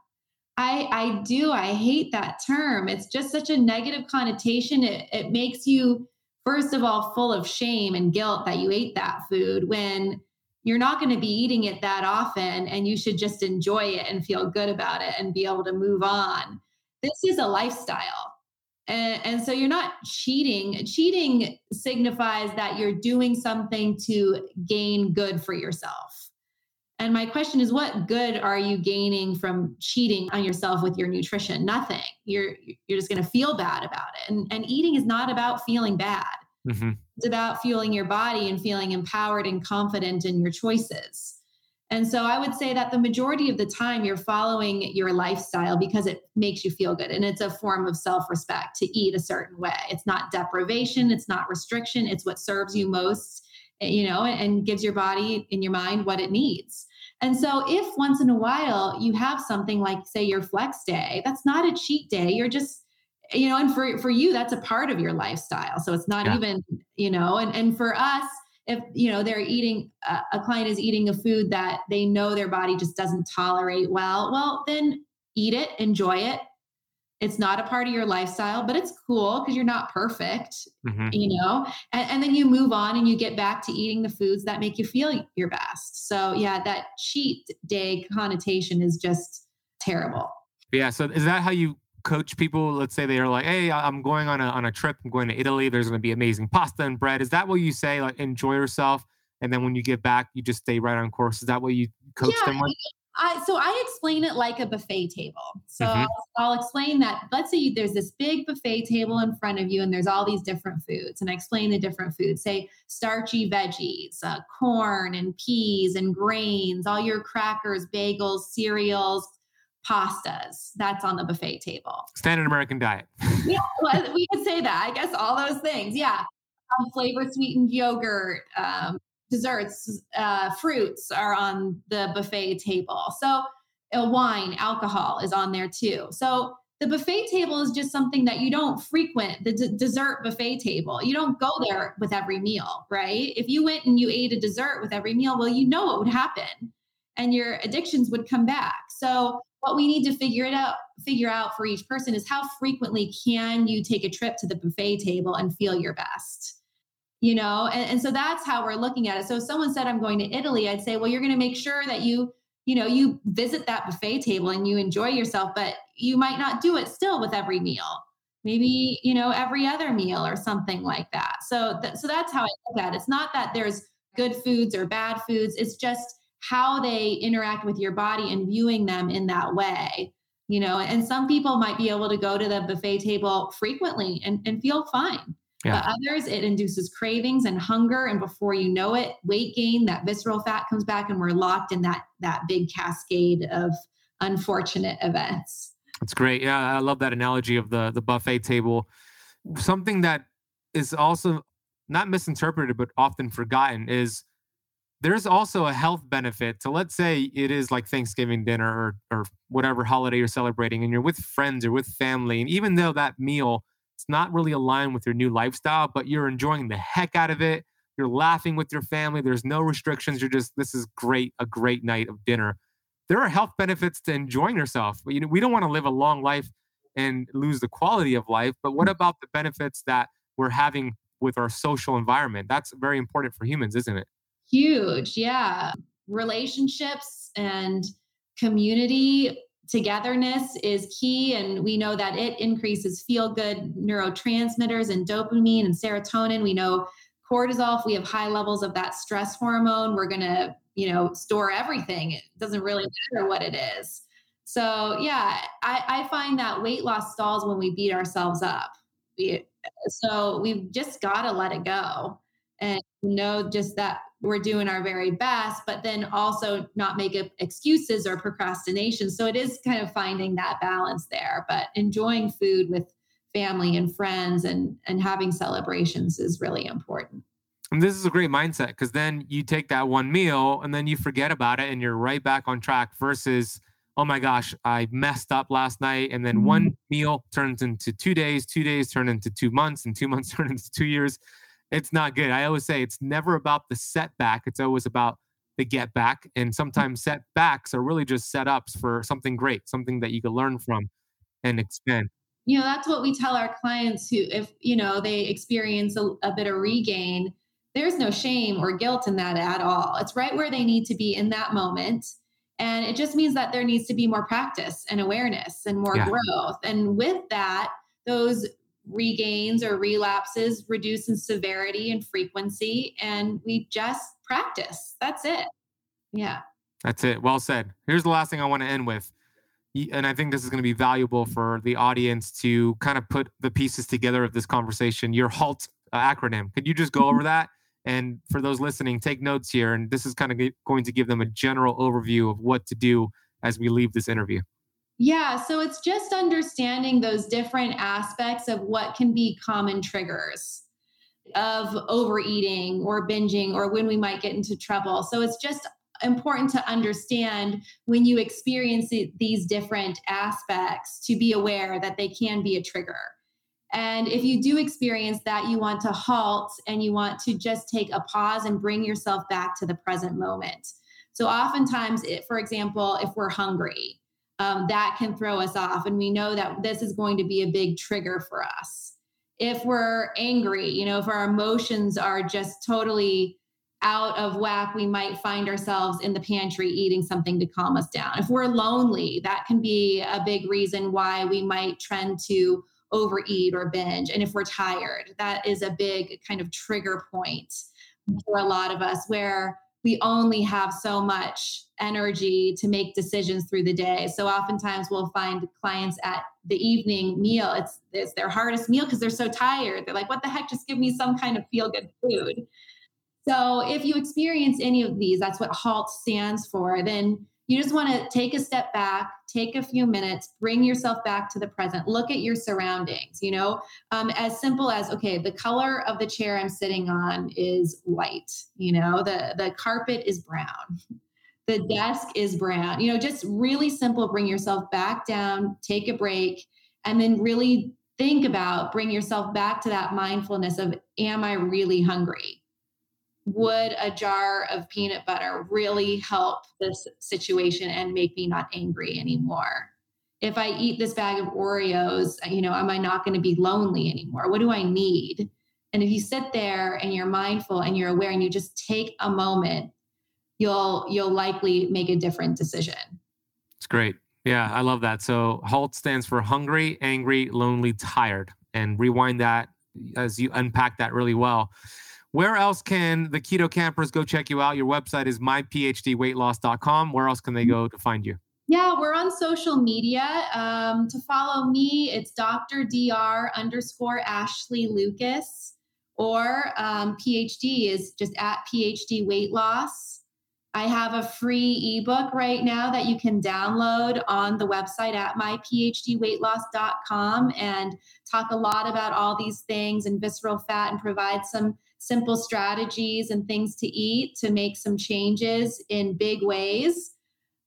I, I do. I hate that term. It's just such a negative connotation. It, it makes you, first of all, full of shame and guilt that you ate that food when you're not going to be eating it that often and you should just enjoy it and feel good about it and be able to move on. This is a lifestyle. And, and so you're not cheating. Cheating signifies that you're doing something to gain good for yourself and my question is, what good are you gaining from cheating on yourself with your nutrition? Nothing. You're you're just going to feel bad about it. And and eating is not about feeling bad. Mm-hmm. It's about fueling your body and feeling empowered and confident in your choices. And so I would say that the majority of the time you're following your lifestyle because it makes you feel good. And it's a form of self respect to eat a certain way. It's not deprivation, it's not restriction, it's what serves you most eh, you know, and gives your body and your mind what it needs. And so, if once in a while you have something like, say, your flex day, that's not a cheat day. You're just, you know, and for for you, that's a part of your lifestyle. So it's not yeah. even, you know, and and for us, if you know they're eating uh, a client is eating a food that they know their body just doesn't tolerate well, well, then eat it, enjoy it, it's not a part of your lifestyle, but it's cool because you're not perfect, mm-hmm. you know? And, and, then you move on and you get back to eating the foods that make you feel your best. So, yeah, that cheat day connotation is just terrible. Yeah. So, is that how you coach people? Let's say they are like, hey, I'm going on a, on a trip, I'm going to Italy, there's going to be amazing pasta and bread. Is that what you say? Like, enjoy yourself. And then when you get back, you just stay right on course. Is that what you coach yeah, them with? I, so I explain it like a buffet table. So mm-hmm. I'll, I'll, explain that. Let's say you, there's this big buffet table in front of you, and there's all these different foods. And I explain the different foods. Say starchy veggies, uh, corn and peas and grains, all your crackers, bagels, cereals, pastas. That's on the buffet table. Standard American diet. (laughs) yeah, well, we could say that. I guess all those things. Yeah. Um, flavor sweetened yogurt, um, desserts, uh, fruits are on the buffet table. So uh, wine, alcohol is on there too. So the buffet table is just something that you don't frequent the d- dessert buffet table. You don't go there with every meal, right? If you went and you ate a dessert with every meal, well, you know what would happen and your addictions would come back. So what we need to figure it out figure out for each person is how frequently can you take a trip to the buffet table and feel your best? You know and, and so that's how we're looking at it. So if someone said i'm going to italy i'd say well you're going to make sure that you you know you visit that buffet table and you enjoy yourself but you might not do it still with every meal. Maybe you know every other meal or something like that. So th- so that's how i look at it. It's not that there's good foods or bad foods. It's just how they interact with your body and viewing them in that way you know and some people might be able to go to the buffet table frequently and, and feel fine yeah. But others, it induces cravings and hunger, and before you know it, weight gain, that visceral fat comes back, and we're locked in that that big cascade of unfortunate events. That's great. Yeah, I love that analogy of the the buffet table. Something that is also not misinterpreted but often forgotten is there's also a health benefit to let's say it is like Thanksgiving dinner or or whatever holiday you're celebrating and you're with friends or with family and even though that meal it's not really aligned with your new lifestyle, but you're enjoying the heck out of it. You're laughing with your family. There's no restrictions. You're just, this is great, a great night of dinner. There are health benefits to enjoying yourself. You know, we don't want to live a long life and lose the quality of life, but what about the benefits that we're having with our social environment? That's very important for humans, isn't it? Huge. Yeah. Relationships and community togetherness is key and we know that it increases feel good neurotransmitters and dopamine and serotonin we know cortisol if we have high levels of that stress hormone we're going to you know store everything it doesn't really matter what it is so yeah i, I find that weight loss stalls when we beat ourselves up so we've just got to let it go and know just that we're doing our very best, but then also not make excuses or procrastination. So it is kind of finding that balance there, but enjoying food with family and friends and and having celebrations is really important. And this is a great mindset because then you take that one meal and then you forget about it and you're right back on track versus, oh my gosh, I messed up last night. And then one Mm-hmm. meal turns into two days, two days turn into two months, and two months (laughs) turn into two years. It's not good. I always say it's never about the setback, it's always about the get back. And mm. sometimes setbacks are really just setups for something great, something that you can learn from and expand. you know that's what we tell our clients who if you know they experience a, a bit of regain there's no shame or guilt in that at all it's right where they need to be in that moment and it just means that there needs to be more practice and awareness and more Yeah. growth and with that those regains or relapses reduce in severity and frequency and we just practice that's it yeah That's it. Well said. Here's the last thing I want to end with. And I think this is going to be valuable for the audience to kind of put the pieces together of this conversation. Your HALT uh, acronym. Could you just go over that? And for those listening, take notes here. And this is kind of going to give them a general overview of what to do as we leave this interview. Yeah, so it's just understanding those different aspects of what can be common triggers of overeating or binging or when we might get into trouble. So it's just important to understand when you experience the- these different aspects to be aware that they can be a trigger. And if you do experience that, you want to halt and you want to just take a pause and bring yourself back to the present moment. So, oftentimes, it, for example, if we're hungry, um, that can throw us off. And we know that this is going to be a big trigger for us. If we're angry, you know, if our emotions are just totally out of whack, we might find ourselves in the pantry eating something to calm us down. If we're lonely, that can be a big reason why we might trend to overeat or binge. And if we're tired, that is a big kind of trigger point for a lot of us where we only have so much energy to make decisions through the day. So oftentimes we'll find clients at the evening meal, it's it's their hardest meal because they're so tired. They're like, what the heck, just give me some kind of feel good food. So if you experience any of these, that's what HALT stands for, then you just want to take a step back, take a few minutes, bring yourself back to the present, look at your surroundings, you know, um, as simple as, okay, the color of the chair I'm sitting on is white, you know, the, the carpet is brown. (laughs) The desk is brown, you know, just really simple. Bring yourself back down, take a break, and then really think about bring yourself back to that mindfulness of, am I really hungry? would a jar of peanut butter really help this situation and make me not angry anymore? If I eat this bag of Oreos, uh, you know, am I not going to be lonely anymore? What do I need? And if you sit there and you're mindful and you're aware and you just take a moment, you'll you'll likely make a different decision. It's great. Yeah, I love that. So HALT stands for hungry, angry, lonely, tired. And rewind that as you unpack that really well. Where else can the keto campers go check you out? Your website is myphdweightloss.com. Where else can they go to find you? Yeah, we're on social media. Um, to follow me, it's Dr. Dr. underscore Ashley Lucas, or um, PhD is just at PhD Weight Loss. I have a free ebook right now that you can download on the website at myphdweightloss.com and talk a lot about all these things and visceral fat and provide some simple strategies and things to eat to make some changes in big ways.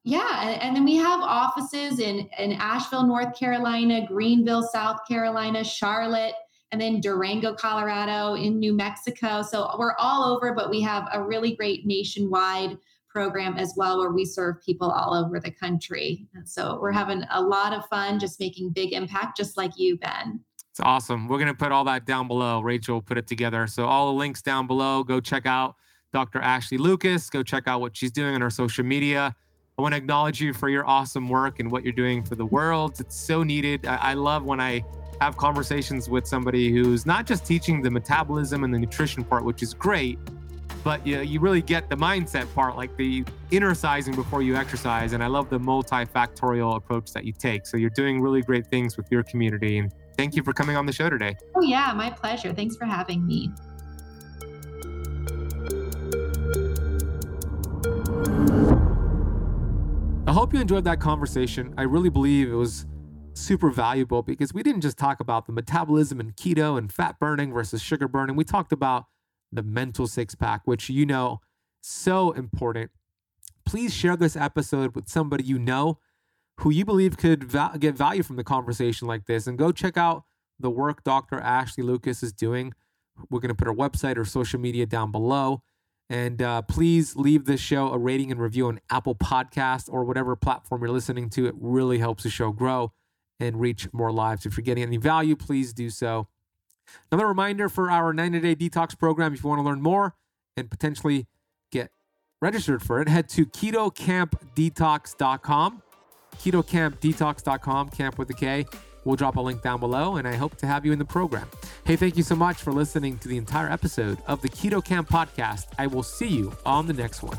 Yeah, and, then we have offices in in Asheville, North Carolina, Greenville, South Carolina, Charlotte, and then Durango, Colorado, in New Mexico. So we're all over, but we have a really great nationwide program as well where we serve people all over the country. And so we're having a lot of fun just making big impact just like you, Ben. It's awesome. We're going to put all that down below. Rachel put it together. So all the links down below. Go check out Dr. Ashley Lucas. Go check out what she's doing on her social media. I want to acknowledge you for your awesome work and what you're doing for the world. It's so needed. I, I love when I have conversations with somebody who's not just teaching the metabolism and the nutrition part, which is great, but you, you really get the mindset part, like the inner sizing before you exercise. And I love the multifactorial approach that you take. So you're doing really great things with your community. And thank you for coming on the show today. Oh, yeah, my pleasure. Thanks for having me. I hope you enjoyed that conversation. I really believe it was super valuable because we didn't just talk about the metabolism and keto and fat burning versus sugar burning. We talked about the mental six pack, which you know so important. Please share this episode with somebody you know who you believe could va- get value from the conversation like this and go check out the work Dr. Ashley Lucas is doing. We're going to put her website or social media down below. And uh, please leave this show a rating and review on Apple Podcast or whatever platform you're listening to. It really helps the show grow and reach more lives. If you're getting any value, please do so. Another reminder for our 90 day detox program if you want to learn more and potentially get registered for it, head to ketokampdetox.com. Ketokampdetox.com, camp with a K. We'll drop a link down below, and I hope to have you in the program. Hey, thank you so much for listening to the entire episode of the Keto Kamp podcast. I will see you on the next one.